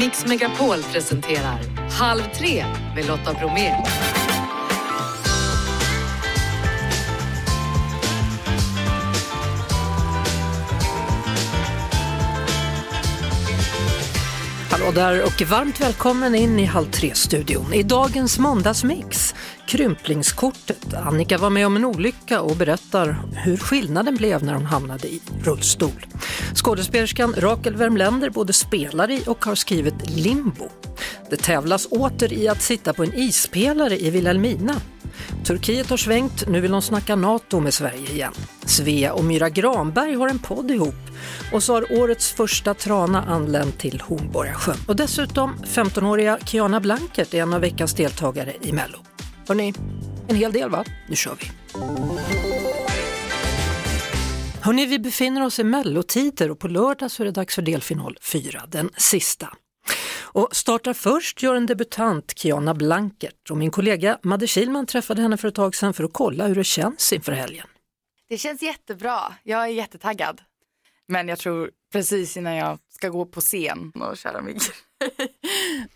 Mix Megapol presenterar Halv tre med Lotta Bromé. Hallå där och varmt välkommen in i Halv tre-studion. I dagens måndagsmix, krymplingskortet. Annika var med om en olycka och berättar hur skillnaden blev när hon hamnade i rullstol. Skådespelerskan Rakel Wermländer både spelar i och har skrivit Limbo. Det tävlas åter i att sitta på en ispelare i Vilhelmina. Turkiet har svängt, nu vill de snacka NATO med Sverige igen. Svea och Myra Granberg har en podd ihop och så har årets första trana anlänt till Hornborgasjön. Och dessutom 15-åriga Kiana Blankert är en av veckans deltagare i Mello. Hörni, en hel del va? Nu kör vi! Hörrni, vi befinner oss i mellotider och på lördag så är det dags för delfinal 4, den sista. Och startar först gör en debutant, Kiana Blankert. Och min kollega Madde Kilman träffade henne för ett tag sedan för att kolla hur det känns inför helgen. Det känns jättebra. Jag är jättetaggad. Men jag tror precis innan jag ska gå på scen och köra mig.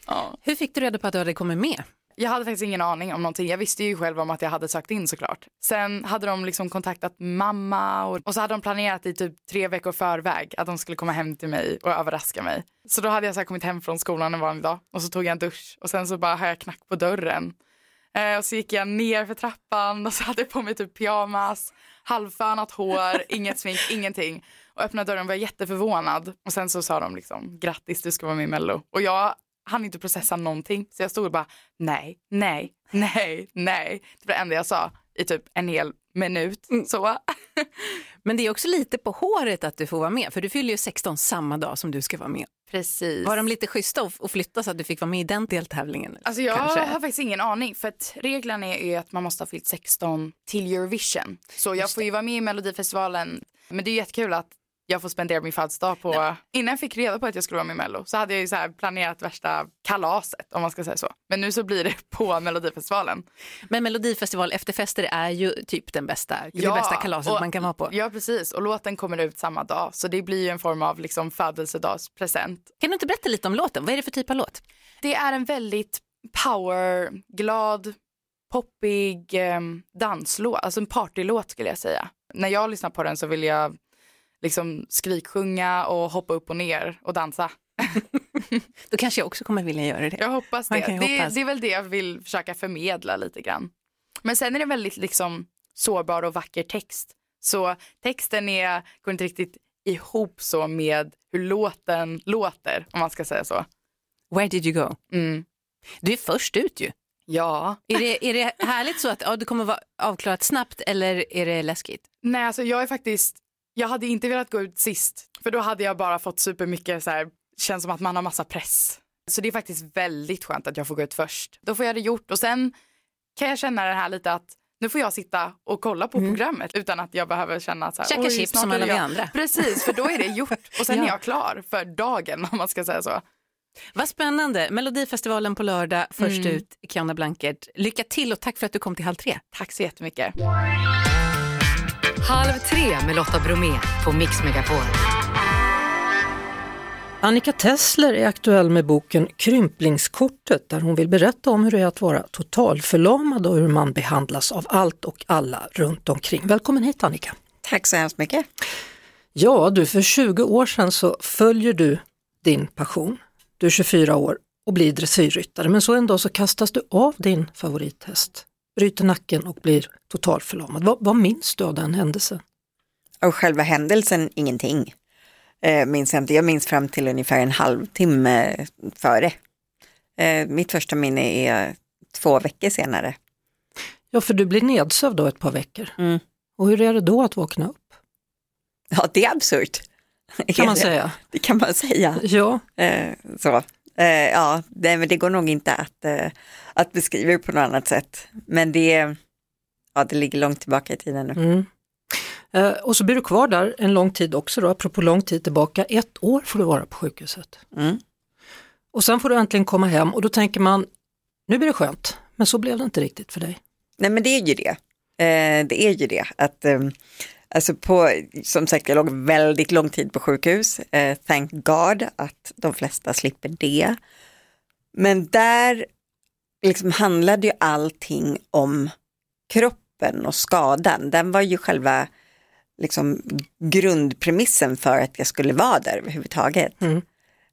ja. Hur fick du reda på att du hade kommit med? Jag hade faktiskt ingen aning om någonting. Jag visste ju själv om att jag hade sökt in såklart. Sen hade de liksom kontaktat mamma och, och så hade de planerat i typ tre veckor förväg att de skulle komma hem till mig och överraska mig. Så då hade jag så kommit hem från skolan en vanlig dag och så tog jag en dusch och sen så bara hörde jag knack på dörren. Eh, och så gick jag ner för trappan och så hade jag på mig typ pyjamas, halvfönat hår, inget smink, ingenting. Och öppnade dörren och var jätteförvånad. Och sen så sa de liksom grattis du ska vara med i Mello. Och jag hann inte processa någonting. Så jag stod och bara nej, nej, nej, nej. Det var det enda jag sa i typ en hel minut. Mm. Så. Men det är också lite på håret att du får vara med, för du fyller ju 16 samma dag som du ska vara med. Precis. Var de lite schyssta och- och flytta så att du fick vara med i den deltävlingen? Alltså jag kanske? har faktiskt ingen aning för att reglerna är ju att man måste ha fyllt 16 till Eurovision. Så jag får ju vara med i Melodifestivalen. Men det är jättekul att jag får spendera min födelsedag på, innan jag fick reda på att jag skulle vara med i Mello så hade jag ju så här planerat värsta kalaset om man ska säga så. Men nu så blir det på Melodifestivalen. Men Melodifestival efterfester är ju typ den bästa, det bästa kalaset och- man kan vara på. Ja precis och låten kommer ut samma dag så det blir ju en form av liksom födelsedagspresent. Kan du inte berätta lite om låten? Vad är det för typ av låt? Det är en väldigt powerglad, poppig eh, danslåt, alltså en partylåt skulle jag säga. När jag lyssnar på den så vill jag liksom skriksjunga och hoppa upp och ner och dansa. Då kanske jag också kommer vilja göra det. Jag hoppas det. Det, hoppas. det är väl det jag vill försöka förmedla lite grann. Men sen är det väldigt liksom sårbar och vacker text. Så texten är, går inte riktigt ihop så med hur låten låter, om man ska säga så. Where did you go? Mm. Du är först ut ju. Ja. Är det, är det härligt så att ja, du kommer vara avklarat snabbt eller är det läskigt? Nej, alltså jag är faktiskt, jag hade inte velat gå ut sist, för då hade jag bara fått supermycket så här, känns som att man har massa press. Så det är faktiskt väldigt skönt att jag får gå ut först. Då får jag det gjort och sen kan jag känna det här lite att nu får jag sitta och kolla på programmet utan att jag behöver känna att så här, Käka "Oj, chips som alla vi jag." andra. Precis, för då är det gjort och sen Ja. är jag klar för dagen om man ska säga så. Vad spännande. Melodifestivalen på lördag, först Mm. ut Kiana Blankert. Lycka till och tack för att du kom till Halv tre. Tack så jättemycket. Halv tre med Lotta Bromé på Mix Megapol. Annika Tessler är aktuell med boken Krymplingskortet där hon vill berätta om hur det är att vara totalförlamad och hur man behandlas av allt och alla runt omkring. Välkommen hit Annika! Tack så hemskt mycket. Ja, du för 20 år sedan så följer du din passion. Du är 24 år och blir dressyrryttare men så en dag så kastas du av din favorithäst, bryter nacken och blir totalförlamad. Vad, vad minns du av den händelsen? Och själva händelsen, ingenting. Eh, minns jag inte. Jag minns fram till ungefär en halvtimme före. Eh, mitt första minne är två veckor senare. Ja, för du blir nedsövd då ett par veckor. Mm. Och hur är det då att vakna upp? Ja, det är absurt. Kan man säga. Det kan man säga. Ja, Eh, så. Eh, ja, det, men det går nog inte att, eh, att beskriva det på något annat sätt. Men det, ja, det ligger långt tillbaka i tiden nu. Mm. Eh, och så blir du kvar där en lång tid också då, apropå lång tid tillbaka. Ett år får du vara på sjukhuset. Mm. Och sen får du äntligen komma hem och då tänker man, nu blir det skönt. Men så blev det inte riktigt för dig. Nej men det är ju det. Eh, det är ju det att, eh, Alltså på, som sagt, jag låg väldigt lång tid på sjukhus. Eh, thank God att de flesta slipper det. Men där liksom handlade ju allting om kroppen och skadan. Den var ju själva liksom, grundpremissen för att jag skulle vara där överhuvudtaget. Mm.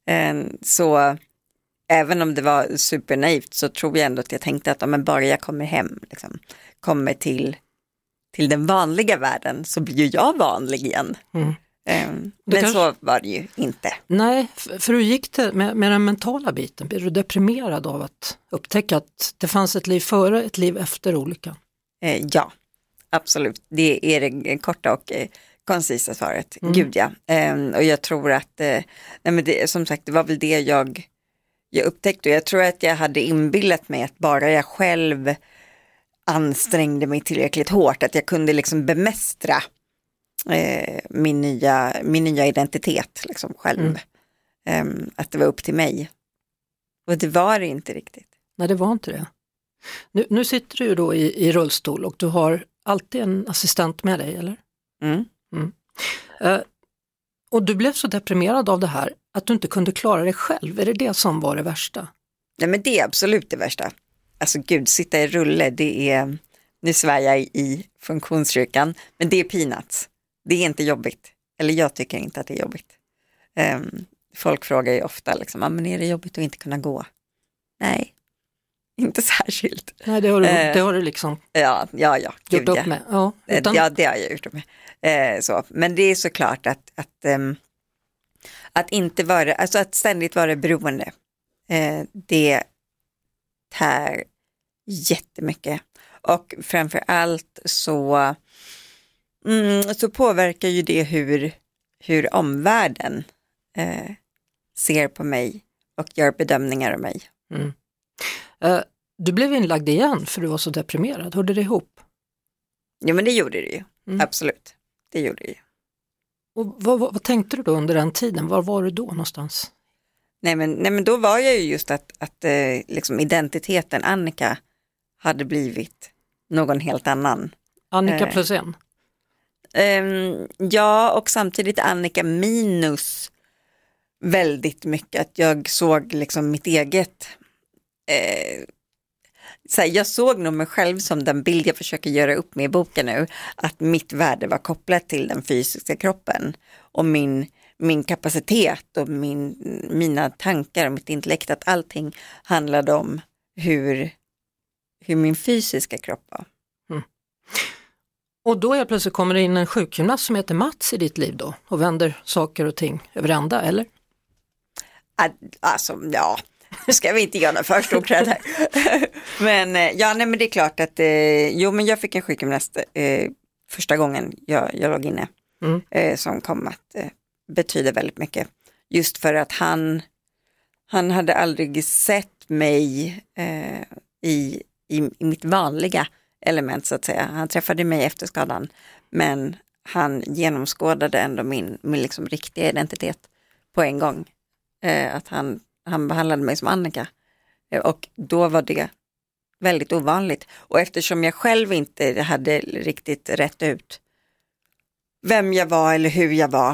Eh, så även om det var supernaivt så tror jag ändå att jag tänkte att om bara jag kommer hem, liksom, kommer till, till den vanliga världen så blir ju jag vanlig igen. Mm. Det men kanske- så var det ju inte. Nej, för, hur gick det med, med den mentala biten? Blev du deprimerad av att upptäcka att det fanns ett liv före, ett liv efter olyckan? Eh, ja, absolut. Det är det korta och eh, koncisa svaret. Mm. Gud ja. Ehm, och jag tror att, eh, nej men det, som sagt, det var väl det jag, jag upptäckte. Och jag tror att jag hade inbillat mig att bara jag själv ansträngde mig tillräckligt hårt, att jag kunde liksom bemästra eh, min, nya, min nya identitet liksom själv. Mm. Ehm, att det var upp till mig. Och det var det inte riktigt. Nej, det var inte det. Nu, nu sitter du ju då i, i rullstol och du har alltid en assistent med dig, eller? Mm. Eh, och du blev så deprimerad av det här att du inte kunde klara dig själv. Är det det som var det värsta? Nej men det är absolut det värsta. Alltså gud, sitta i rulle, det är, nu svär jag i funktionskyrkan, men det är peanuts. Det är inte jobbigt. Eller jag tycker inte att det är jobbigt. Ehm, folk frågar ju ofta, liksom, ah, men är det jobbigt att inte kunna gå? Nej, inte särskilt. Nej, det har du, Eh, det har du liksom Ja, ja, ja. gjort upp med. Ja, Eh, utan, Ja, det har jag gjort med. Eh, så. Men det är såklart att, att, ehm, att inte vara, alltså att ständigt vara beroende, eh, det tär jättemycket. Och framför allt så, mm, så påverkar ju det hur, hur omvärlden eh, ser på mig och gör bedömningar om mig. Mm. Eh, du blev inlagd igen för du var så deprimerad. Hörde det ihop? Jo men det gjorde det ju, Mm. absolut. Det gjorde det ju. Och vad, vad, vad tänkte du då under den tiden? Var var du då någonstans? Nej men, nej men då var jag ju just att, att eh, liksom identiteten Annika hade blivit någon helt annan. Annika Eh. plus en? Um, ja och samtidigt Annika minus väldigt mycket att jag såg liksom mitt eget eh, så här, jag såg nog mig själv som den bild jag försöker göra upp med i boken nu, att mitt värde var kopplat till den fysiska kroppen och min, min kapacitet och min, mina tankar och mitt intellekt, att allting handlade om hur, hur min fysiska kropp var. Mm. Och då helt plötsligt kommer det in en sjukgymnast som heter Mats i ditt liv då och vänder saker och ting över ända, eller? Att- Alltså, ja, nu ska vi inte göra något för här. men eh, ja, nej men det är klart att, eh, jo men jag fick en sjukgymnast eh, första gången jag, jag låg inne, Mm. eh, som kom att eh, betyda väldigt mycket. Just för att han, han hade aldrig sett mig eh, i, i, i mitt vanliga element så att säga. Han träffade mig efter skadan, men han genomskådade ändå min, min liksom riktiga identitet på en gång eh, att han, han behandlade mig som Annika. Eh, och då var det väldigt ovanligt. Och eftersom jag själv inte hade riktigt rätt ut vem jag var eller hur jag var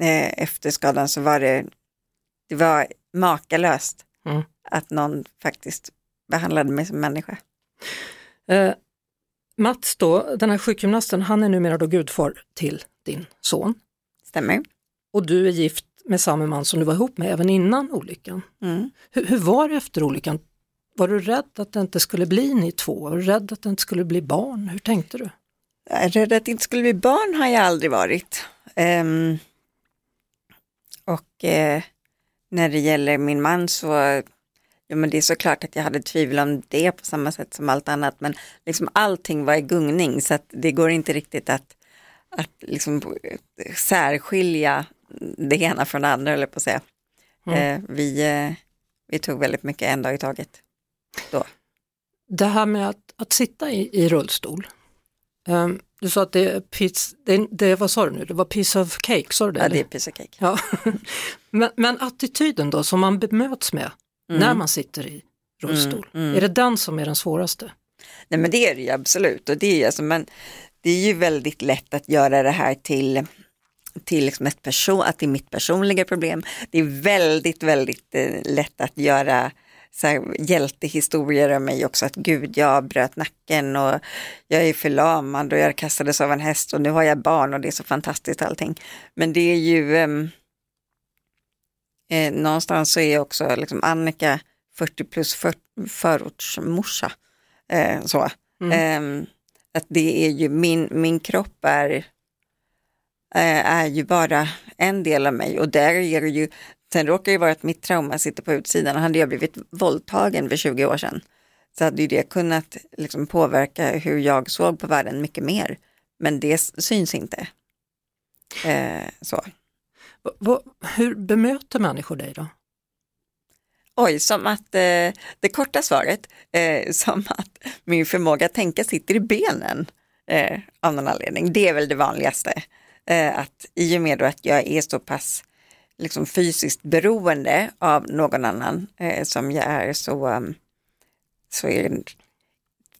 eh, efter skadan så var det, det var makalöst Mm. att någon faktiskt behandlade mig som människa. Mats då, den här sjukgymnasten, han är numera då gudfar till din son. Stämmer? Och du är gift med samma man som du var ihop med även innan olyckan. Mm. Hur, hur var det efter olyckan? Var du rädd att det inte skulle bli ni två? Var du rädd att det inte skulle bli barn? Hur tänkte du? Rädd att det inte skulle bli barn har jag aldrig varit. Ehm, och eh, när det gäller min man så, ja men det är såklart att jag hade tvivel om det på samma sätt som allt annat, men liksom allting var i gungning så att det går inte riktigt att, att liksom särskilja det ena från det andra, eller på att säga. Mm. Eh, vi, eh, vi tog väldigt mycket en dag i taget. Det här med att, att sitta i, i rullstol. Ehm, du sa att det är, piece, det, det, vad sa du nu, det var piece of cake, sa du det? Ja, det är piece of cake. ja. men, men attityden då som man bemöts med när man sitter i rullstol, Mm, mm. är det den som är den svåraste? Nej men det är det ju absolut och det är ju alltså, men det är ju väldigt lätt att göra det här till till liksom ett person, att det är mitt personliga problem. Det är väldigt, väldigt eh, lätt att göra så här, hjältehistorier om mig också, att gud, jag bröt nacken och jag är förlamad och jag kastades av en häst och nu har jag barn och det är så fantastiskt allting. Men det är ju, ehm, eh, någonstans så är också liksom Annika 40 plus för, förortsmorsa. Eh, så. Mm. Eh, att det är ju, min, min kropp är, eh, är ju bara en del av mig och där är det ju, sen råkar det vara att mitt trauma sitter på utsidan och hade jag blivit våldtagen för 20 år sedan så hade ju det kunnat liksom påverka hur jag såg på världen mycket mer. Men det syns inte. Eh, så. Hur bemöter människor dig då? Oj, som att eh, det korta svaret, eh, som att min förmåga att tänka sitter i benen eh, av någon anledning. Det är väl det vanligaste. Eh, att i och med då att jag är så pass liksom, fysiskt beroende av någon annan eh, som jag är så, ehm, så är,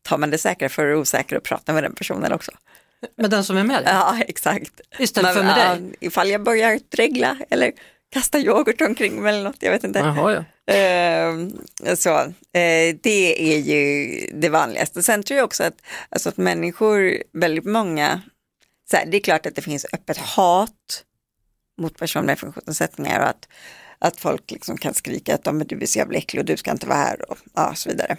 tar man det säkra för det osäkra och pratar med den personen också. Med den som är med dig? Ja, exakt. Istället för med ja, dig? ifall jag börjar dregla eller kasta yoghurt omkring mig eller något, jag vet inte. Jaha, ja. Eh, så, eh, det är ju det vanligaste. Sen tror jag också att, alltså att människor, väldigt många, så här, det är klart att det finns öppet hat mot personer med funktionsnedsättningar och att, att folk liksom kan skrika att "Ja, men du är så jävla äcklig och du ska inte vara här och ja, så vidare.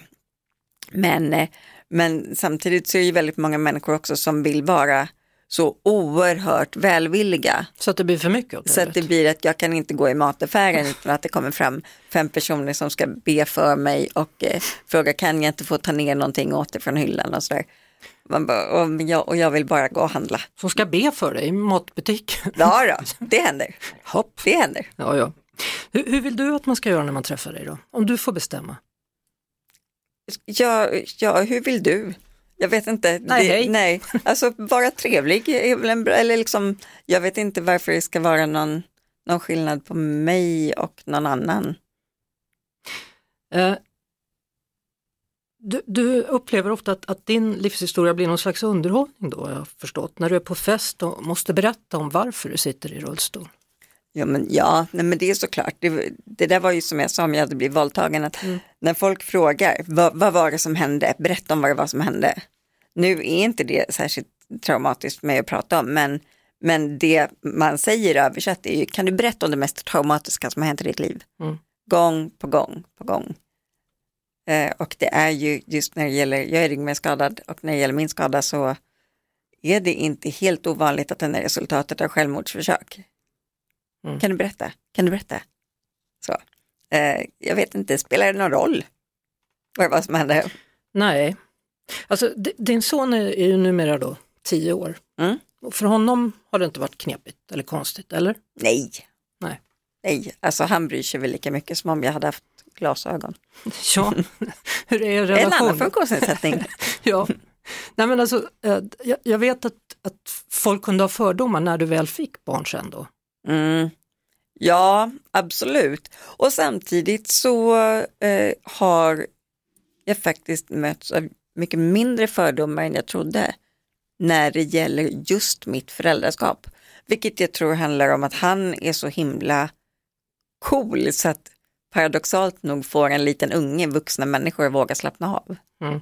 Men, men samtidigt så är det väldigt många människor också som vill vara så oerhört välvilliga. Så att det blir för mycket åt Så att det blir att jag kan inte gå i mataffären utan att det kommer fram fem personer som ska be för mig och eh, fråga kan jag inte få ta ner någonting åt dig från hyllan och sådär. Man bara, och, jag, och jag vill bara gå och handla. Som ska be för dig i matbutik. Ja då, det händer. Hopp. Det händer. Ja, ja. Hur, hur vill du att man ska göra när man träffar dig då? Om du får bestämma. Ja, ja hur vill du? Jag vet inte. Nej, hej. nej. alltså vara trevlig är väl en bra, eller liksom, jag vet inte varför det ska vara någon, någon skillnad på mig och någon annan. Eh, du, du upplever ofta att, att din livshistoria blir någon slags underhållning då, har jag förstått, när du är på fest och måste berätta om varför du sitter i rullstol. Ja, men, ja nej, men det är såklart. Det, det där var ju som jag sa om jag hade blivit våldtagen. Att När folk frågar vad, vad var det som hände, berätta om vad det var som hände. Nu är inte det särskilt traumatiskt med att prata om, men, men det man säger översatt är ju, kan du berätta om det mest traumatiska som har hänt i ditt liv? Mm. Gång på gång på gång. Eh, och det är ju just när det gäller, jag är ryggmärgsskadad och när det gäller min skada så är det inte helt ovanligt att den är resultatet av självmordsförsök. Mm. Kan du berätta? Kan du berätta? Så. Eh, jag vet inte, spelar det någon roll vad det som hände? Nej, alltså din son är, är ju numera då tio år. Mm. Och för honom har det inte varit knepigt eller konstigt, eller? Nej. Nej. Nej, alltså han bryr sig väl lika mycket som om jag hade haft glasögon. Ja, hur är er En annan relation? funktionsnedsättning. Ja. Nej, men alltså, eh, jag, jag vet att, att folk kunde ha fördomar när du väl fick barn sen då. Mm. Ja, absolut. Och samtidigt så eh, har jag faktiskt mötts av mycket mindre fördomar än jag trodde när det gäller just mitt föräldraskap. Vilket jag tror handlar om att han är så himla cool så att paradoxalt nog får en liten unge vuxna människor att våga slappna av. Mm.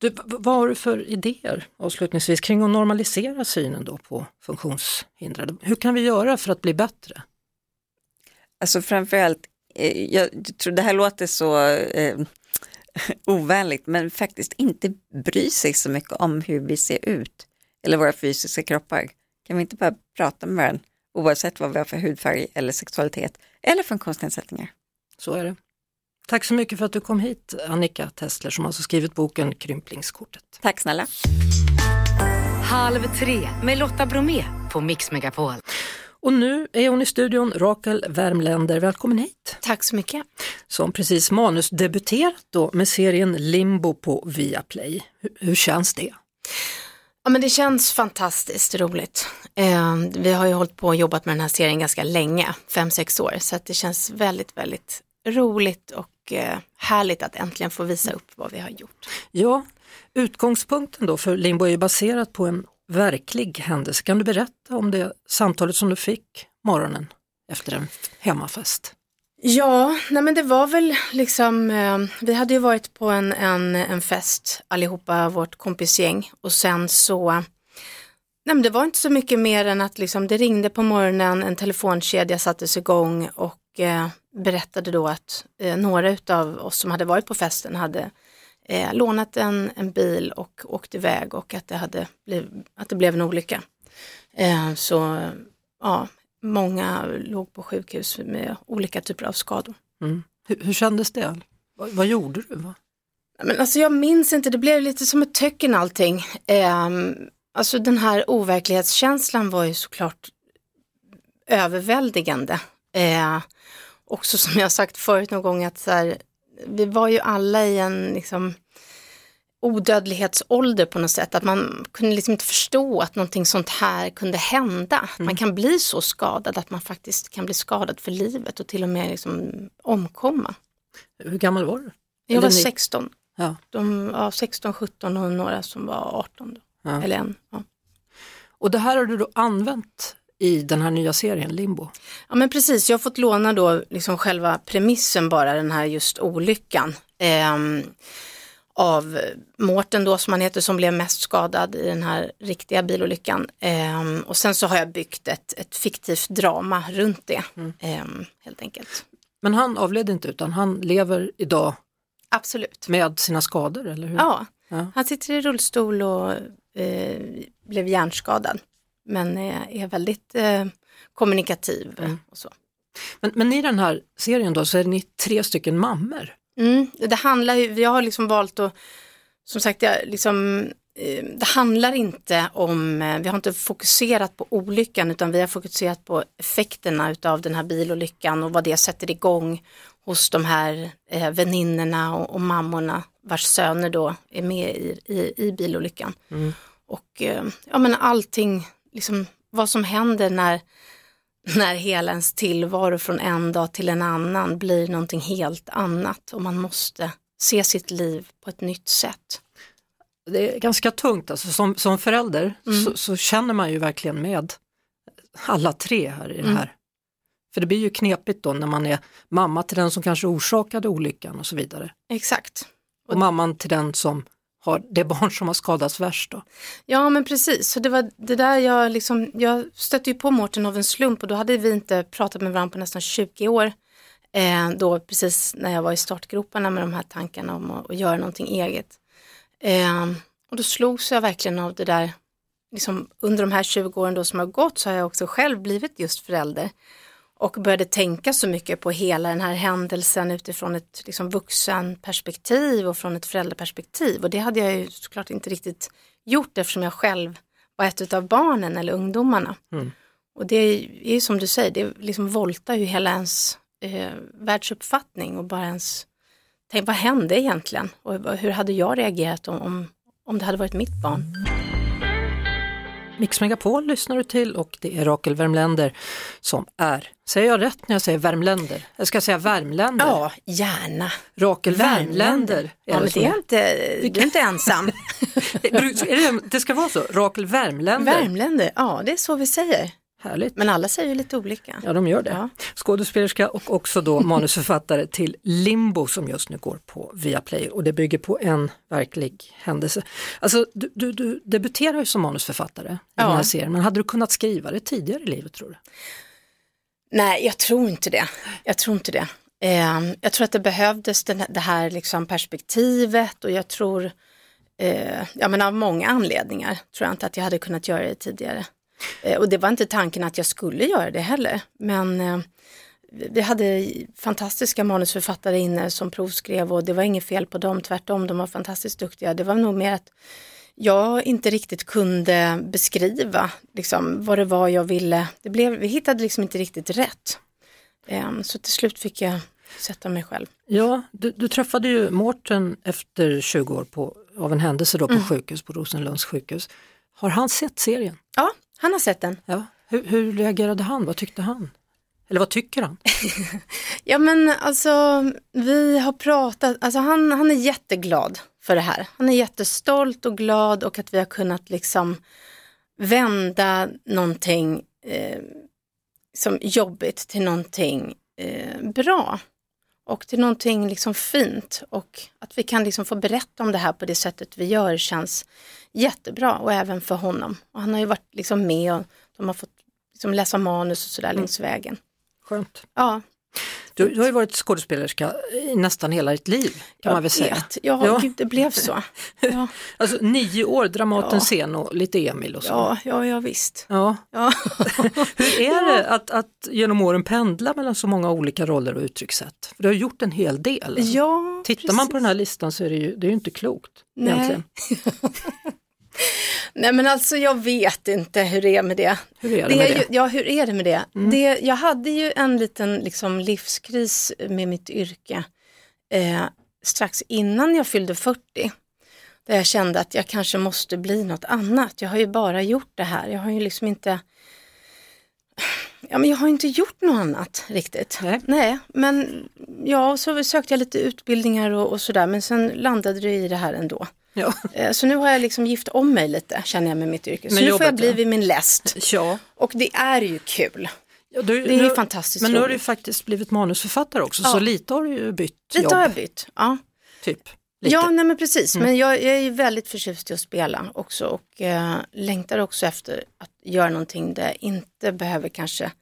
Du, vad har du för idéer avslutningsvis kring att normalisera synen då på funktionshindrade? Hur kan vi göra för att bli bättre? Alltså framförallt, eh, jag tror det här låter så eh, ovänligt, men faktiskt inte bry sig så mycket om hur vi ser ut eller våra fysiska kroppar. Kan vi inte bara prata med varandra oavsett vad vi har för hudfärg eller sexualitet eller funktionsnedsättningar? Så är det. Tack så mycket för att du kom hit Annika Tessler som alltså skrivit boken Krymplingskortet. Tack snälla. Halv tre med Lotta Bromé på Mix Megapol. Och nu är hon i studion, Rakel Värmländer, välkommen hit. Tack så mycket. Som precis manusdebuterat då med serien Limbo på Viaplay. Hur, hur känns det? Ja, men det känns fantastiskt roligt. Eh, vi har ju hållit på och jobbat med den här serien ganska länge, fem, sex år, så att det känns väldigt, väldigt roligt och eh, härligt att äntligen få visa upp vad vi har gjort. Ja, Utgångspunkten då för Limbo är ju baserat på en verklig händelse. Kan du berätta om det samtalet som du fick morgonen efter en hemmafest? Ja, nej men det var väl liksom, eh, vi hade ju varit på en, en, en fest allihopa, vårt kompisgäng och sen så, nej men det var inte så mycket mer än att liksom, det ringde på morgonen, en telefonkedja sattes igång och eh, berättade då att eh, några av oss som hade varit på festen hade eh, lånat en, en bil och åkt iväg och att det, hade bliv, att det blev en olycka. Så ja, många låg på sjukhus med olika typer av skador. Mm. Hur, hur kändes det? Vad, vad gjorde du? Va? Men alltså jag minns inte, det blev lite som ett töcken allting. Eh, alltså den här overklighetskänslan var ju såklart överväldigande. Eh, också som jag sagt förut någon gång att så här, vi var ju alla i en liksom, odödlighetsålder på något sätt, att man kunde liksom inte förstå att någonting sånt här kunde hända. Mm. Man kan bli så skadad att man faktiskt kan bli skadad för livet och till och med liksom omkomma. Hur gammal var du? Jag var 16. Ja. De, ja, 16, 17 och några som var 18. Då. Ja. Eller en. Ja. Och det här har du då använt i den här nya serien Limbo? Ja men precis, jag har fått låna då liksom själva premissen bara, den här just olyckan. Eh, av Mårten då som han heter som blev mest skadad i den här riktiga bilolyckan. Eh, och sen så har jag byggt ett, ett fiktivt drama runt det mm. eh, helt enkelt. Men han avled inte utan han lever idag Absolut. med sina skador eller hur? Ja, ja. han sitter i rullstol och eh, blev hjärnskadad men är väldigt eh, kommunikativ mm. och så. Men, men i den här serien då så är ni tre stycken mammor. Mm, det handlar ju, jag har liksom valt att, som sagt, jag liksom, eh, det handlar inte om, eh, vi har inte fokuserat på olyckan utan vi har fokuserat på effekterna utav den här bilolyckan och vad det sätter igång hos de här eh, väninnorna och, och mammorna vars söner då är med i, i, i bilolyckan. Mm. Och eh, ja men allting liksom, vad som händer när, när hela ens tillvaro från en dag till en annan blir någonting helt annat och man måste se sitt liv på ett nytt sätt. Det är ganska tungt, alltså som, som förälder mm. så, så, känner man ju verkligen med alla tre här i det mm. här. Mm. För det blir ju knepigt då när man är mamma till den som kanske orsakade olyckan och så vidare. Exakt. Och mamman till den som har det barn som har skadats värst då. Ja men precis, så det var det där jag liksom, jag stötte ju på Mårten av en slump och då hade vi inte pratat med varandra på nästan 20 år. Eh, då precis när jag var i startgroparna med de här tankarna om att, att göra någonting eget. Eh, och då slogs jag verkligen av det där, liksom, under de här 20 åren då som har gått så har jag också själv blivit just förälder och började tänka så mycket på hela den här händelsen utifrån ett liksom, vuxenperspektiv och från ett föräldraperspektiv. Och det hade jag ju såklart inte riktigt gjort eftersom jag själv var ett av barnen eller ungdomarna. Mm. Och det är ju som du säger, det liksom voltar ju hela ens eh, världsuppfattning och bara ens, tänk vad hände egentligen? Och hur hade jag reagerat om, om, om det hade varit mitt barn? Mix Megapol lyssnar du till och det är Rakel Värmländer som är, säger jag rätt när jag säger Värmländer? Jag ska säga Värmländer. Ja, gärna. Rakel Värmländer. Ja, men det är inte, du är inte ensam. det ska vara så, Rakel Värmländer. Värmländer, ja det är så vi säger. Härligt. Men alla säger ju lite olika. Ja, de gör det. Ja. Skådespelerska och också då manusförfattare till Limbo som just nu går på Viaplay och det bygger på en verklig händelse. Alltså, du, du, du debuterar ju som manusförfattare i ja. den här serien, men hade du kunnat skriva det tidigare i livet tror du? Nej, jag tror inte det. Jag tror inte det. Eh, jag tror att det behövdes den, det här liksom perspektivet och jag tror, eh, ja men av många anledningar tror jag inte att jag hade kunnat göra det tidigare. Eh, och det var inte tanken att jag skulle göra det heller. Men eh, vi hade fantastiska manusförfattare inne som provskrev och det var inget fel på dem, tvärtom, de var fantastiskt duktiga. Det var nog mer att jag inte riktigt kunde beskriva liksom, vad det var jag ville. Det blev, vi hittade liksom inte riktigt rätt. Um, så till slut fick jag sätta mig själv. Ja, du, du träffade ju Mårten efter 20 år på, av en händelse då på mm. sjukhus, på Rosenlunds sjukhus. Har han sett serien? Ja, han har sett den. Ja. Hur, hur reagerade han? Vad tyckte han? Eller vad tycker han? ja men alltså vi har pratat, alltså han, han är jätteglad för det här. Han är jättestolt och glad och att vi har kunnat liksom vända någonting eh, som jobbigt till någonting eh, bra och till någonting liksom fint och att vi kan liksom få berätta om det här på det sättet vi gör känns jättebra och även för honom. Och han har ju varit liksom med och de har fått liksom läsa manus och sådär längs vägen. Skönt. Ja, Du, du har ju varit skådespelerska i nästan hela ditt liv kan man väl säga. vet. Ja, Ja. Gud, det blev så. Ja, Alltså nio år, Dramaten Ja. scen och lite Emil och så. ja, ja, ja visst. Ja. Ja. Hur är det att, att genom åren pendla mellan så många olika roller och uttryckssätt? För du har gjort en hel del. ja Tittar man på den här listan så är det ju, det är ju inte klokt Nej. egentligen. Nej men alltså jag vet inte hur det är med det. Hur är det, det med det? Ju, ja, hur är det med det? det? Jag hade ju en liten liksom, livskris med mitt yrke eh, strax innan jag fyllde 40. Där jag kände att jag kanske måste bli något annat. Jag har ju bara gjort det här. Jag har ju liksom inte Ja, men jag har inte gjort något annat riktigt. Nej. men ja, så sökte jag lite utbildningar och, och sådär, men sen landade det i det här ändå. Ja. Eh, Så nu har jag liksom gift om mig lite, känner jag med mitt yrke. Så Med nu får jag bli ja. vid min läst. Ja. Och det är ju kul. Ja, du, Det är ju nu- fantastiskt Men nu har du ju roligt. faktiskt blivit manusförfattare också, så lite har du ju bytt Lite jobb. har jag bytt. Ja, Typ. Lite. ja nej men precis. Mm. Men jag, jag är ju väldigt förtjust i att spela också och eh, längtar också efter att göra någonting där jag inte behöver kanske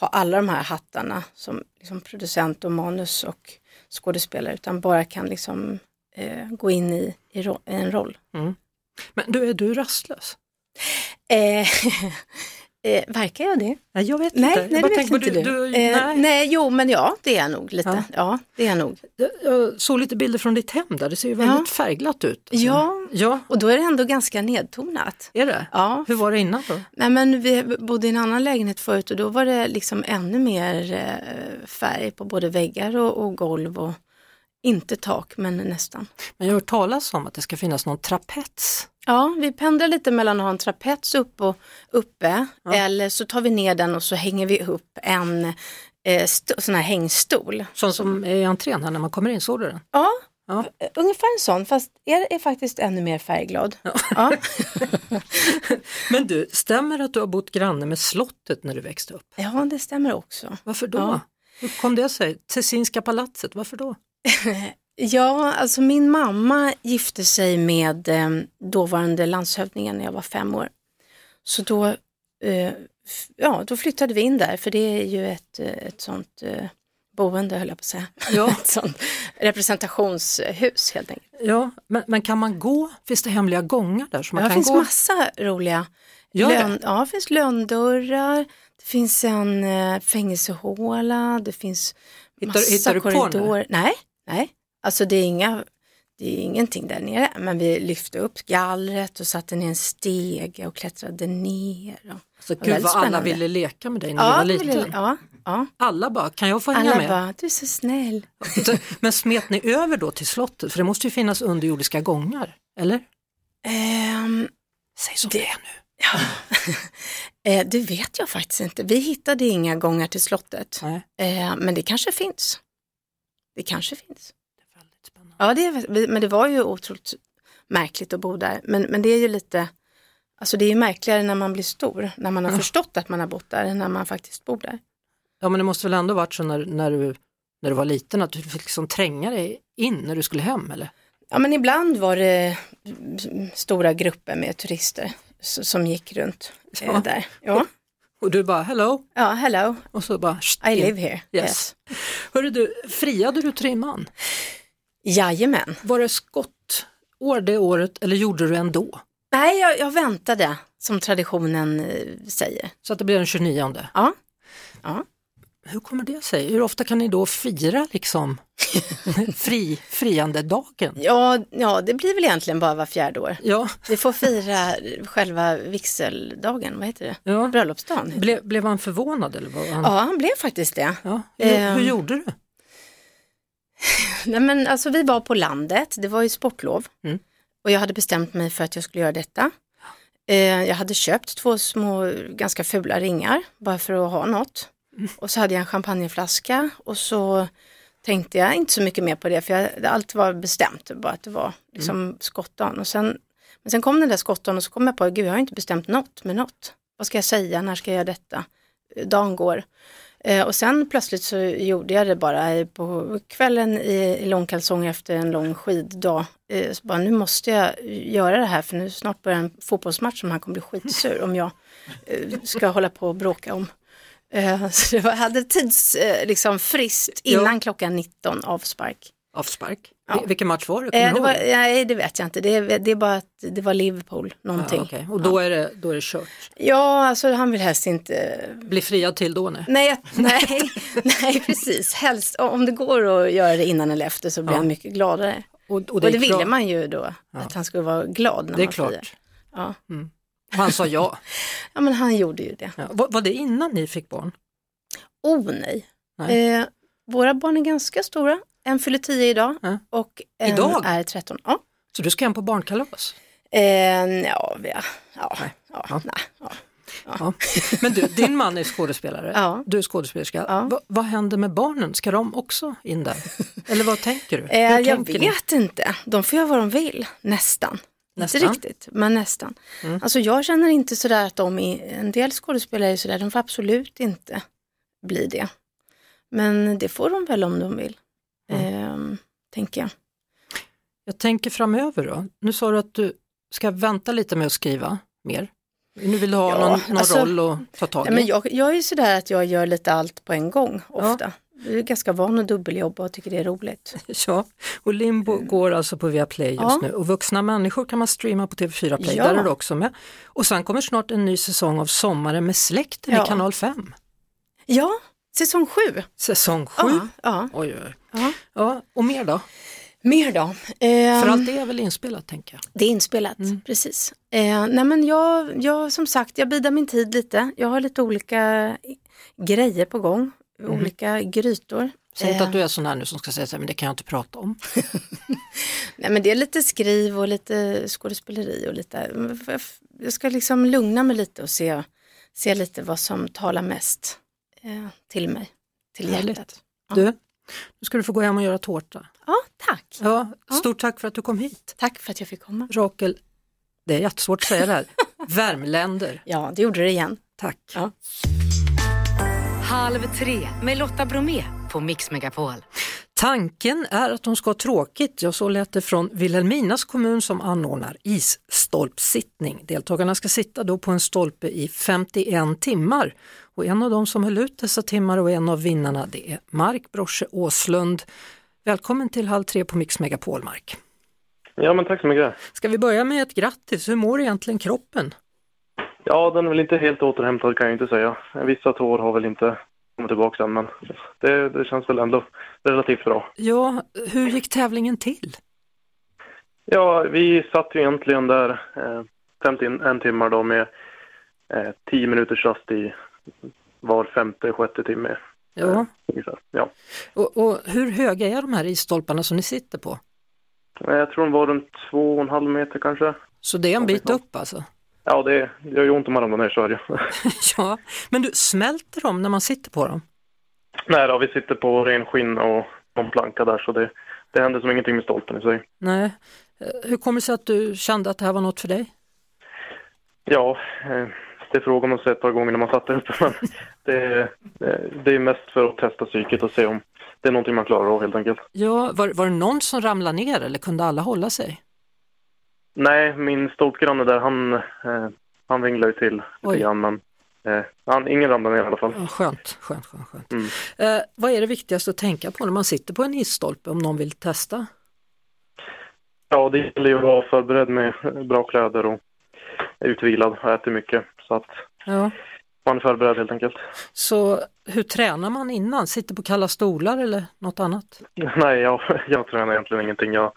ha alla de här hattarna som liksom producent och manus och skådespelare utan bara kan liksom eh, gå in i, i, ro- en roll. Men du, är du rastlös? Eh, eh, verkar jag det? Nej, jag vet Nej, inte. nej jag det vet inte du. du. du eh, nej. nej. jo men ja, det är jag nog lite. Ja. Ja, det är jag nog. Jag såg lite bilder från ditt hem där, det ser ju väldigt färgglatt ut. Alltså. Ja, Ja, och då är det ändå ganska nedtonat. är det? Ja, Hur var det innan då? nej men vi bodde i en annan lägenhet förut och då var det liksom ännu mer eh, färg på både väggar och, och golv och inte tak men nästan. Men jag har hört talas om att det ska finnas någon trapets. Ja, vi pendlar lite mellan att ha en trapets upp och uppe eller så tar vi ner den och så hänger vi upp en eh, sån här hängstol. Sån som är i entrén här när man kommer in, såg du den? Ja, Ja. eh, ungefär en sån fast är, är faktiskt ännu mer färgglad. Ja. Men du, stämmer det att du har bott granne med slottet när du växte upp? ja, det stämmer också. Varför då? Ja. Hur kom det sig? Tessinska palatset, varför då? Ja, alltså min mamma gifte sig med eh, dåvarande landshövdingen när jag var fem år. Så då, eh, ja, då flyttade vi in där, för det är ju ett, eh, ett sånt eh, boende, höll jag på att säga. Ja. ett sånt representationshus helt enkelt. Ja, men, men kan man gå? Finns det hemliga gångar där? Man Ja, det kan finns gå? massa roliga Gör det? lön, ja, det finns lönndörrar, det finns en eh, fängelsehåla, det finns Hittar- massa hittar du korridorer. Nej, nej, alltså det är, inga, det är ingenting där nere, men vi lyfte upp gallret och satte ner en stege och klättrade ner. Och, Så, gud vad alla ville leka med dig när ja, du var liten. ville- ja, ja. Alla bara, kan jag få hänga Alla med? bara, du är så snäll. Men smet ni över då till slottet? För det måste ju finnas underjordiska gångar, eller? Ehm, Säg som det, är nu. eh, det vet jag faktiskt inte. Vi hittade inga gångar till slottet, Nej, eh, men det kanske finns. Det kanske finns. det är väldigt spännande. Ja, det är, men det var ju otroligt märkligt att bo där. Men, men det är ju lite, alltså det är ju märkligare när man blir stor, när man har Ja. förstått att man har bott där, än när man faktiskt bor där. Ja men det måste väl ändå varit så när, när, du, när du var liten att du fick liksom tränga dig in när du skulle hem eller? Ja, men ibland var det mm, stora grupper med turister som gick runt eh, Ja. där. Ja, Och du bara hello ja hello, och så bara "Sht, I in." live here. Yes. Yes. Hörru du, friade du till din man? Jajamän. Var det skottår det året eller gjorde du ändå? Nej, jag, jag väntade, som traditionen eh, säger. Så att det blev den 29. Ja. ja. Hur kommer det sig? Hur ofta kan ni då fira liksom fri, friandedagen? Ja, ja, det blir väl egentligen bara var fjärde år. Ja, Vi får fira själva vigseldagen, vad heter det? ja. Bröllopsdagen. Ble, blev han förvånad eller? Var han... Ja, han blev faktiskt det. Ja. Hur, Ehm. hur gjorde du? Nej, men alltså, vi var på landet, det var ju sportlov. Mm. Och jag hade bestämt mig för att jag skulle göra detta. Eh, jag hade köpt två små, ganska fula ringar, bara för att ha något. Och så hade jag en champagneflaska och så tänkte jag inte så mycket mer på det för jag, allt var bestämt, bara att det var liksom Mm. skottdagen. Och sen, men sen kom den där skottdagen och så kom jag på, gud jag har inte bestämt något med något. Vad ska jag säga, när ska jag göra detta? Dagen går. Eh, och sen plötsligt så gjorde jag det bara på kvällen i, i långkalsonger efter en lång skiddag. Eh, så bara, nu måste jag göra det här för nu snart börjar en fotbollsmatch som han kommer bli skitsur om jag eh, ska hålla på och bråka om. Eh, så det var, hade tids, eh, liksom frist innan klockan 19 avspark. Avspark. Ja. Vil- Vilken match var det? Eh, det var, nej, det vet jag inte. Det, är- det är bara att det var Liverpool någonting. Ja, okej. Och då är, det, då är det kört. Ja, alltså han vill helst inte Bli friad till då? Nej. Nej, nej, nej precis. Helst, om det går att göra det innan eller efter så blir Ja. han mycket gladare. Och, och Och det, ville man ju då, att han skulle vara glad när Det är man klart. friar. Ja. Och Han sa ja. ja, men han gjorde ju det. ja. Var, var det innan ni fick barn? Oh nej. Nej. Eh, våra barn är ganska stora. En fyller 10 idag Ja. och en Idag? är 13. Ja. Så du ska hem på barnkalas? Eh, ja, ja, ja, Nej. ja, Ja. nej, ja. Ja. Men du, din man är skådespelare, Ja. du är skådespelerska. Ja. Va, vad händer med barnen? Ska de också in där? Eller vad tänker du? Eh, jag tänker ni? vet inte. De får göra vad de vill, nästan. Nästan? Inte riktigt, men nästan. Mm. Alltså jag känner inte sådär att de, är, en del skådespelare är sådär, de får absolut inte bli det. Men det får de väl om de vill, Mm. ehm, tänker jag. Jag tänker framöver då. Nu sa du att du ska vänta lite med att skriva mer. Nu vill du ha Ja, någon, någon alltså- roll att ta tag i. Ja, men jag, jag är sådär att jag gör lite allt på en gång ofta. Jag är ganska van att dubbeljobba och tycker det är roligt. Ja, och Limbo går alltså på Viaplay just Ja. nu och vuxna människor kan man streama på TV4 Play, Ja. där är du också med. Och sen kommer snart en ny säsong av Sommaren med släkten Ja. i kanal 5. Ja, säsong sju. Säsong 7. Ja, ja. Oj, oj. ja. Ja, och mer då? Mer då? Ehm, För allt det är väl inspelat tänker jag. Det är inspelat, Mm. precis. Eh, nej men jag, jag, som sagt, jag bidar min tid lite. Jag har lite olika grejer på gång, olika grytor. Säg inte Eh, att du är sån här nu som ska säga så här, men det kan jag inte prata om. Nej men det är lite skriv och lite skådespeleri och lite, jag ska liksom lugna mig lite och se, se lite vad som talar mest eh, till mig, till hjärtat. Du, nu ska du få gå hem och göra tårta. Ja, tack. Ja, stort tack för att du kom hit. Tack för att jag fick komma. Rakel, det är jättesvårt att säga det här, Värmländer. Ja, det gjorde det igen. Tack. Ja. Halv tre med Lotta Bromé på Mix Megapol. Tanken är att de ska ha tråkigt, ja så lät det från Vilhelminas kommun som anordnar isstolpsittning. Deltagarna ska sitta då på en stolpe i 51 timmar och en av de som höll ut dessa timmar och en av vinnarna det är Mark Brosche Åslund. Välkommen till Halv tre på Mix Megapol Mark. Ja, men tack så mycket. Ska vi börja med ett grattis, hur mår egentligen kroppen? Ja, den är väl inte helt återhämtad kan jag inte säga. Vissa tår har väl inte kommit tillbaka än, men det, det känns väl ändå relativt bra. Ja, hur gick tävlingen till? Ja, vi satt ju egentligen där eh, 51 timmar då med eh, 10 minuters rast i var femte, sjätte timme. Ja. ungefär. Ja. Och, och hur höga är de här isstolparna som ni sitter på? Eh, Jag tror de var runt två och en halv meter kanske. Så det är en bit upp alltså? Ja, det, det gör ju ont om man ramlar ner så är det. Ja, men du, smälter de när man sitter på dem? Nej då, vi sitter på ren skinn och någon planka där så det, det händer som ingenting med stolpen i sig. Nej. Eh, Hur kommer det sig att du kände att det här var något för dig? Ja, eh, det är frågan om att se ett par gånger när man satt där uppe. Men det, eh, det är mest för att testa psyket och se om det är någonting man klarar av helt enkelt. Ja, var, var det någon som ramlade ner eller kunde alla hålla sig? Nej, min stolpgranne där, han, eh, han vinglar ju till lite grann men eh, han, ingen ramlar ner i alla fall. Ja, skönt, skönt, skönt. skönt. Mm. Eh, vad är det viktigaste att tänka på när man sitter på en isstolpe om någon vill testa? Ja, det gäller ju att vara förberedd med bra kläder och utvilad och äter mycket. Så att Ja. man är förberedd helt enkelt. Så hur tränar man innan? Sitter på kalla stolar eller något annat? Nej, jag, jag tränar egentligen ingenting. Jag,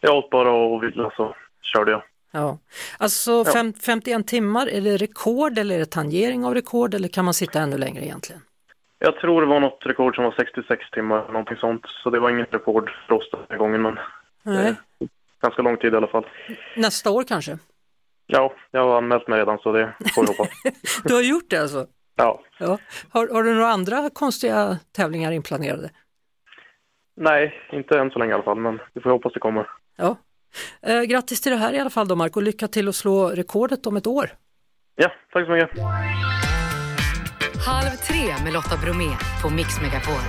jag åt bara och vila så körde jag. Ja, alltså fem, 51 timmar, är det rekord eller är det tangering av rekord eller kan man sitta ännu längre egentligen? Jag tror det var något rekord som var 66 timmar, någonting sånt. Så det var inget rekord för oss den här gången, men Nej. ganska lång tid i alla fall. Nästa år kanske? Ja, jag har anmält mig redan så det får vi hoppas. Du har gjort det alltså? Ja. Ja. Har, har du några andra konstiga tävlingar inplanerade? Nej, inte än så länge i alla fall, men vi får hoppas det kommer. Ja. Eh, grattis till det här i alla fall då Mark och lycka till att slå rekordet om ett år. Ja, tack så mycket. Halv tre med Lotta Bromé på Mix Megapol.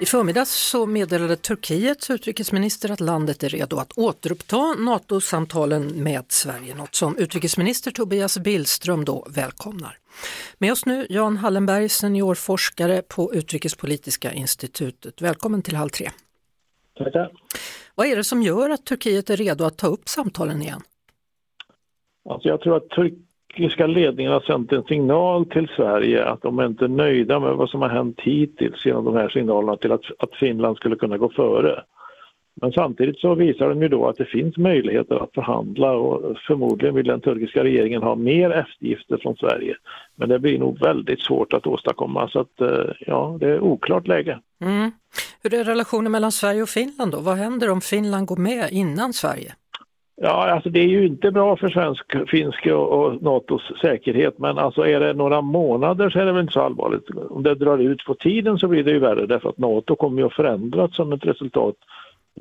I förmiddags så meddelade Turkiets utrikesminister att landet är redo att återuppta NATO-samtalen med Sverige, något som utrikesminister Tobias Billström då välkomnar. Med oss nu Jan Hallenberg, seniorforskare på Utrikespolitiska institutet. Välkommen till Halv tre. Tackar. Vad är det som gör att Turkiet är redo att ta upp samtalen igen? Alltså jag tror att turkiska ledningen har sänt en signal till Sverige att de är inte nöjda med vad som har hänt hittills genom de här signalerna till att, att Finland skulle kunna gå före. Men samtidigt så visar de ju då att det finns möjligheter att förhandla och förmodligen vill den turkiska regeringen ha mer eftergifter från Sverige. Men det blir nog väldigt svårt att åstadkomma så att eh, ja, det är oklart läge. Mm. Hur är relationen mellan Sverige och Finland då? Vad händer om Finland går med innan Sverige? Ja, alltså det är ju inte bra för svensk, finsk och, och Natos säkerhet men alltså är det några månader så är det väl inte så allvarligt. Om det drar ut på tiden så blir det ju värre därför att Nato kommer ju att förändras som ett resultat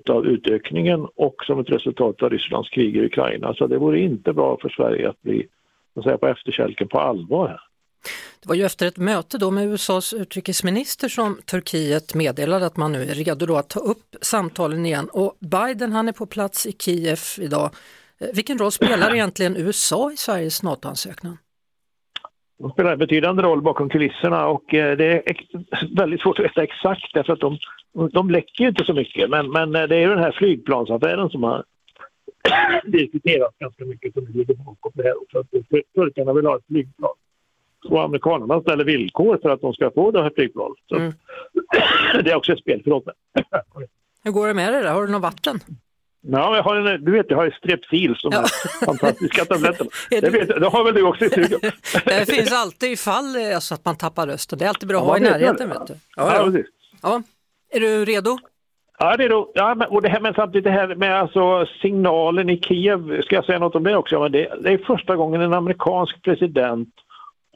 av utökningen och som ett resultat av Rysslands krig i Ukraina. Så det vore inte bra för Sverige att bli att säga, på efterkälken på allvar här. Det var ju efter ett möte då med USAs utrikesminister som Turkiet meddelade att man nu är redo då att ta upp samtalen igen och Biden han är på plats i Kiev idag. Eh, vilken roll spelar egentligen USA i Sveriges NATO-ansökan? De spelar en betydande roll bakom kulisserna och eh, det är väldigt svårt att veta exakt därför att de, de läcker ju inte så mycket men, men eh, det är ju den här flygplansaffären som har diskuterats ganska mycket som ligger bakom det här också. Turkarna vill ha ett flygplan och amerikanerna ställer villkor för att de ska få det här flygplanet. Mm. Det är också ett spel, förlåt mig. Hur går det med det där? Har du något vatten? Ja, jag har en, du vet, jag har ju Strepsil som Ja. är fantastiska tabletter. Det, du- vet, det har väl du också i studion? Det finns alltid ifall alltså att man tappar rösten. Det är alltid bra att Ja, ha i närheten. Vet du. Ja, Ja, ja. precis. Ja. Är du redo? Ja, det är då, ja men, och det här, men samtidigt det här med alltså signalen i Kiev, ska jag säga något om det också? Men det, det är första gången en amerikansk president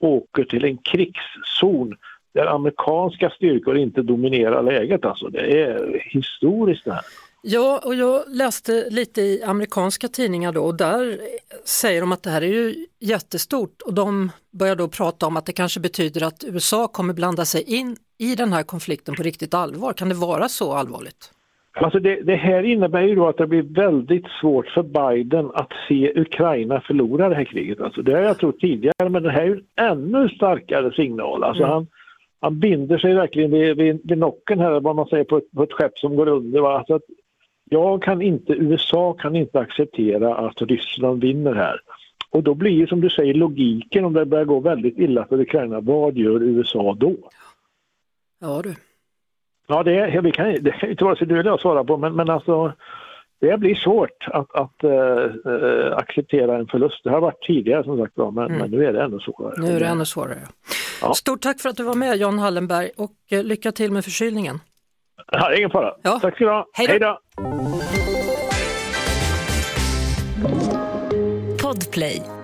åker till en krigszon där amerikanska styrkor inte dominerar läget. Alltså. Det är historiskt det här. Ja, och jag läste lite i amerikanska tidningar då och där säger de att det här är ju jättestort och de börjar då prata om att det kanske betyder att USA kommer blanda sig in i den här konflikten på riktigt allvar. Kan det vara så allvarligt? Alltså det, det här innebär ju då att det blir väldigt svårt för Biden att se Ukraina förlora det här kriget. Alltså det har jag trott tidigare men det här är ju en ännu starkare signal. Alltså han, han binder sig verkligen vid, vid, vid nocken här, vad man säger, på ett, på ett skepp som går under. Va? Alltså att jag kan inte, USA kan inte acceptera att Ryssland vinner här. Och då blir ju som du säger logiken om det börjar gå väldigt illa för Ukraina, vad gör USA då? Ja du. Ja, det, är, vi kan, det kan inte vare sig du eller jag svara på, men, men alltså det blir svårt att, att eh, acceptera en förlust. Det har varit tidigare som sagt var, men, men nu är det ännu svårare. Nu är det ännu svårare. Ja. Stort tack för att du var med Jan Hallenberg och eh, lycka till med förkylningen. Ja, ingen fara. Ja. Tack ska du ha. Hej då. Podplay.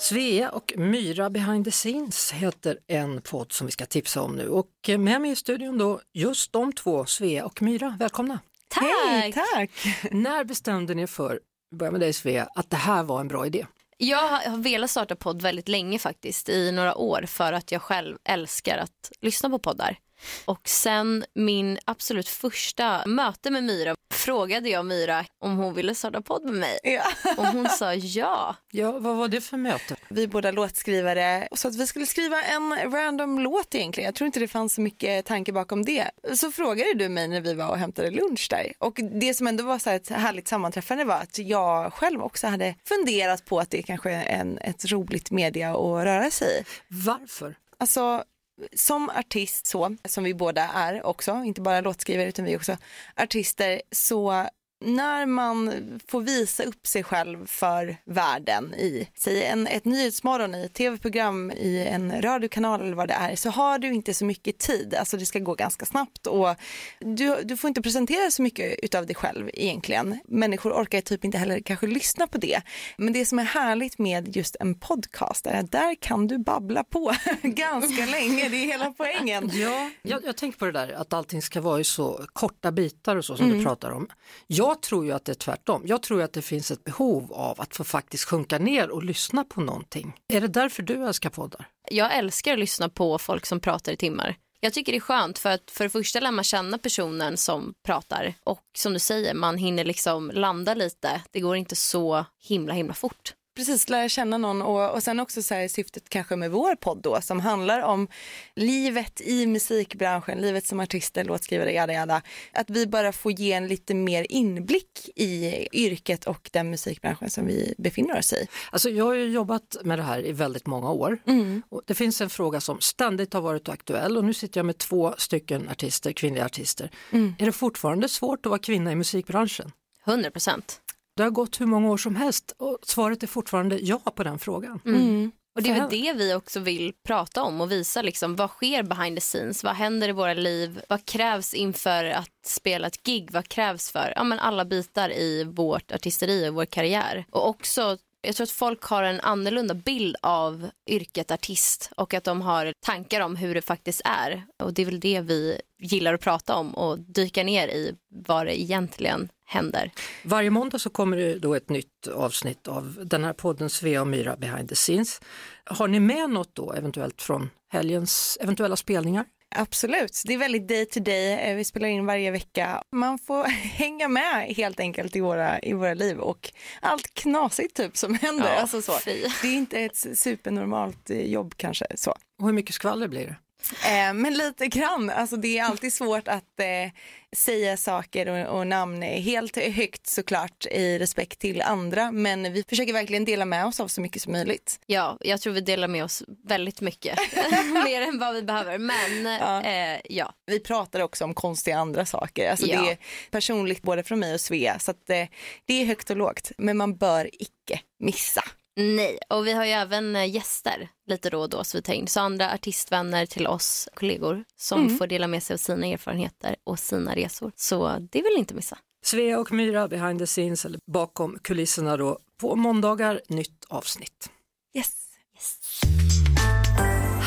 Svea och Myra behind the scenes heter en podd som vi ska tipsa om nu och med mig i studion då just de två, Svea och Myra. Välkomna! Tack! tack! När bestämde ni för, börja med dig Svea, att det här var en bra idé? Jag har velat starta podd väldigt länge faktiskt, i några år för att jag själv älskar att lyssna på poddar. Och sen min absolut första möte med Myra frågade jag Myra om hon ville starta podd med mig. Ja. Och hon sa ja. Ja, vad var det för möte? Vi är båda låtskrivare och så att vi skulle skriva en random låt egentligen. Jag tror inte det fanns så mycket tanke bakom det. Så frågade du mig när vi var och hämtade lunch där. Och det som ändå var så här ett härligt sammanträffande var att jag själv också hade funderat på att det kanske är en, ett roligt media att röra sig i. Varför? Alltså som artist så, som vi båda är också, inte bara låtskrivare utan vi också artister, så när man får visa upp sig själv för världen i, säg en, ett nyhetsmorgon i ett tv-program i en radiokanal eller vad det är, så har du inte så mycket tid. Alltså det ska gå ganska snabbt och du, du får inte presentera så mycket utav dig själv egentligen. Människor orkar typ inte heller kanske lyssna på det. Men det som är härligt med just en podcast är att där kan du babbla på ganska länge. Det är hela poängen. Ja, jag, jag tänker på det där att allting ska vara i så korta bitar och så som mm. du pratar om. Jag jag tror ju att det är tvärtom. Jag tror att det finns ett behov av att få faktiskt sjunka ner och lyssna på någonting. Är det därför du älskar poddar? Jag älskar att lyssna på folk som pratar i timmar. Jag tycker det är skönt för att för det första lär man känna personen som pratar och som du säger, man hinner liksom landa lite. Det går inte så himla himla fort precis lära känna någon och, och sen också så här, syftet kanske med vår podd då som handlar om livet i musikbranschen, livet som artister, låtskrivare, jada jada. Att vi bara får ge en lite mer inblick i yrket och den musikbranschen som vi befinner oss i. Alltså jag har ju jobbat med det här i väldigt många år. Mm. Och det finns en fråga som ständigt har varit aktuell och nu sitter jag med två stycken artister, kvinnliga artister. Mm. Är det fortfarande svårt att vara kvinna i musikbranschen? 100 procent. Det har gått hur många år som helst och svaret är fortfarande ja på den frågan. Mm. mm. Och det är väl det vi också vill prata om och visa liksom, vad sker behind the scenes, vad händer i våra liv, vad krävs inför att spela ett gig, vad krävs för ja, men alla bitar i vårt artisteri och vår karriär. Och också jag tror att folk har en annorlunda bild av yrket artist och att de har tankar om hur det faktiskt är. Och det är väl det vi gillar att prata om och dyka ner i vad det egentligen händer. Varje måndag så kommer det då ett nytt avsnitt av den här podden Svea och Myra behind the scenes. Har ni med något då eventuellt från helgens eventuella spelningar? Absolut, det är väldigt day to day. Eh, vi spelar in varje vecka. Man får hänga med helt enkelt i våra, i våra liv och allt knasigt typ som händer. Ja, alltså så. Det är inte ett supernormalt eh, jobb kanske. Så. Och hur mycket skvaller blir det? Eh, men lite grann, alltså det är alltid svårt att eh, säga saker och, och, namn helt högt såklart i respekt till andra men vi försöker verkligen dela med oss av så mycket som möjligt. Ja, jag tror vi delar med oss väldigt mycket, mer än vad vi behöver men ja. Eh, ja. Vi pratar också om konstiga andra saker, alltså ja. det är personligt både från mig och Svea så att eh, det är högt och lågt men man bör icke missa. Nej, och vi har ju även eh, gäster lite då och då så vi tar in. Så andra artistvänner till oss kollegor som mm. får dela med sig av sina erfarenheter och sina resor. Så det vill ni inte missa. Svea och Myra behind the scenes eller bakom kulisserna då. På måndagar nytt avsnitt. Yes. yes.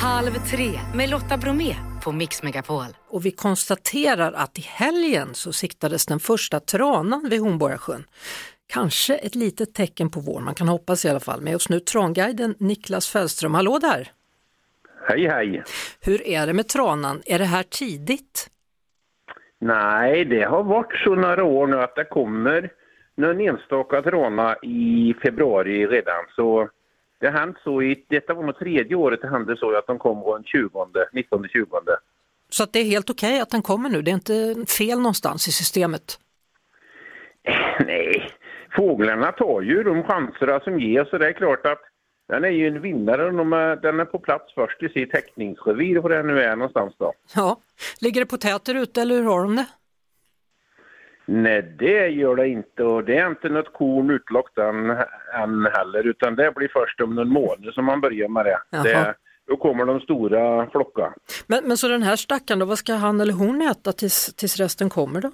Halv tre med Lotta Bromé på Mix Megapol. Och vi konstaterar att i helgen så siktades den första tranan vid Hornborgasjön kanske ett litet tecken på vår, man kan hoppas i alla fall. Med oss nu tranguiden Niklas Fällström, hallå där! Hej hej! Hur är det med tranan, är det här tidigt? Nej, det har varit så några år nu att det kommer någon enstaka trana i februari redan. Så det hänt så i, detta var nog tredje året det hände så att de kom den 20, 19-20. Så att det är helt okej okay att den kommer nu, det är inte fel någonstans i systemet? Nej, fåglarna tar ju de chanserna som ges så det är klart att den är ju en vinnare de är, den är på plats först i sitt häckningsrevir och det nu är någonstans då. Ja, ligger det potäter ute eller hur har de det? Nej, det gör det inte och det är inte något korn utlockt än, än heller utan det blir först om någon månad som man börjar med det. det då kommer de stora flocka. Men, men så den här stackaren då, vad ska han eller hon äta tills, tills resten kommer då?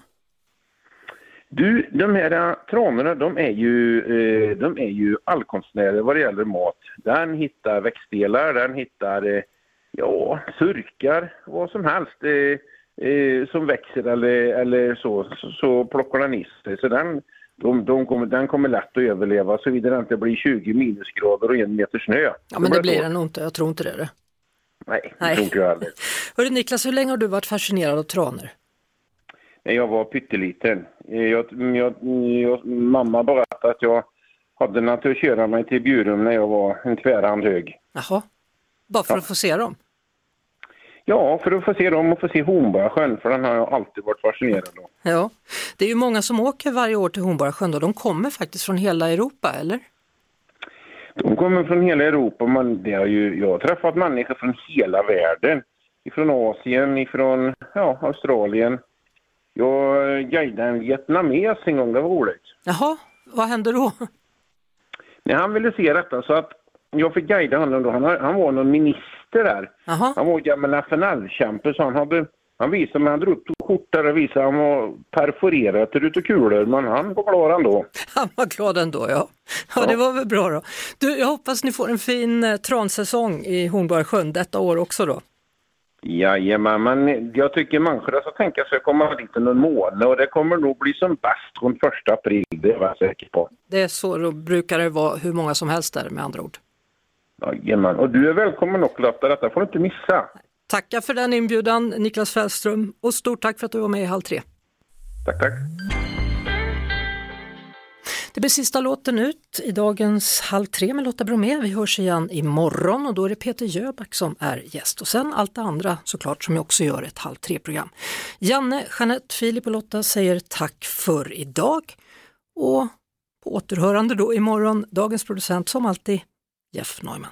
Du, de här äh, tranorna de är ju, eh, de är ju allkonstnärer vad det gäller mat. Den hittar växtdelar, den hittar eh, ja, surkar, vad som helst eh, som växer eller, eller så, så, så plockar den i sig. Så den, de, de kommer, den kommer lätt att överleva såvida det inte blir 20 minusgrader och en meter snö. Ja men det blir den nog inte, jag tror inte det. det. Nej, det tror inte jag heller. Hörru Niklas, hur länge har du varit fascinerad av tranor? När jag var pytteliten. Jag, jag, jag, mamma berättade att jag hade den att köra mig till Bjurum när jag var en tvärhand hög. Jaha, bara för ja. att få se dem? Ja, för att få se dem och få se Hornborgasjön, för den har jag alltid varit fascinerad av. Ja, det är ju många som åker varje år till Hornborgasjön och de kommer faktiskt från hela Europa, eller? De kommer från hela Europa, men det har ju, jag har träffat människor från hela världen. Ifrån Asien, ifrån ja, Australien, Jag guidade en vietnames en gång, det var roligt. Jaha, vad hände då? Nej, han ville se detta så att jag fick guida honom då. Han, han var någon minister där. Jaha. Han var gammal FNL-kämpe så han hade han visade mig, han drog upp skjortan och visade han var perforerad till ute kulor men han var klar ändå. Han var glad ändå, ja. ja. det var väl bra då. Du, jag hoppas ni får en fin eh, transäsong i Hornborgasjön detta år också då. Jajamän, men jag tycker människorna ska tänka sig att komma dit under en månad och det kommer nog bli som bäst runt första april, det är jag säker på. Det är så, då brukar det vara hur många som helst där med andra ord. Jajamän, och du är välkommen också Lotta, detta får du inte missa. Tackar för den inbjudan Niklas Fällström och stort tack för att du var med i Halv tre. Tack, tack. Det blir sista låten ut i dagens Halv tre med Lotta Bromé. Vi hörs igen imorgon och då är det Peter Jöback som är gäst och sen allt det andra såklart som jag också gör ett Halv tre-program. Janne, Jeanette, Filip och Lotta säger tack för idag och på återhörande då imorgon, dagens producent som alltid Jeff Neumann.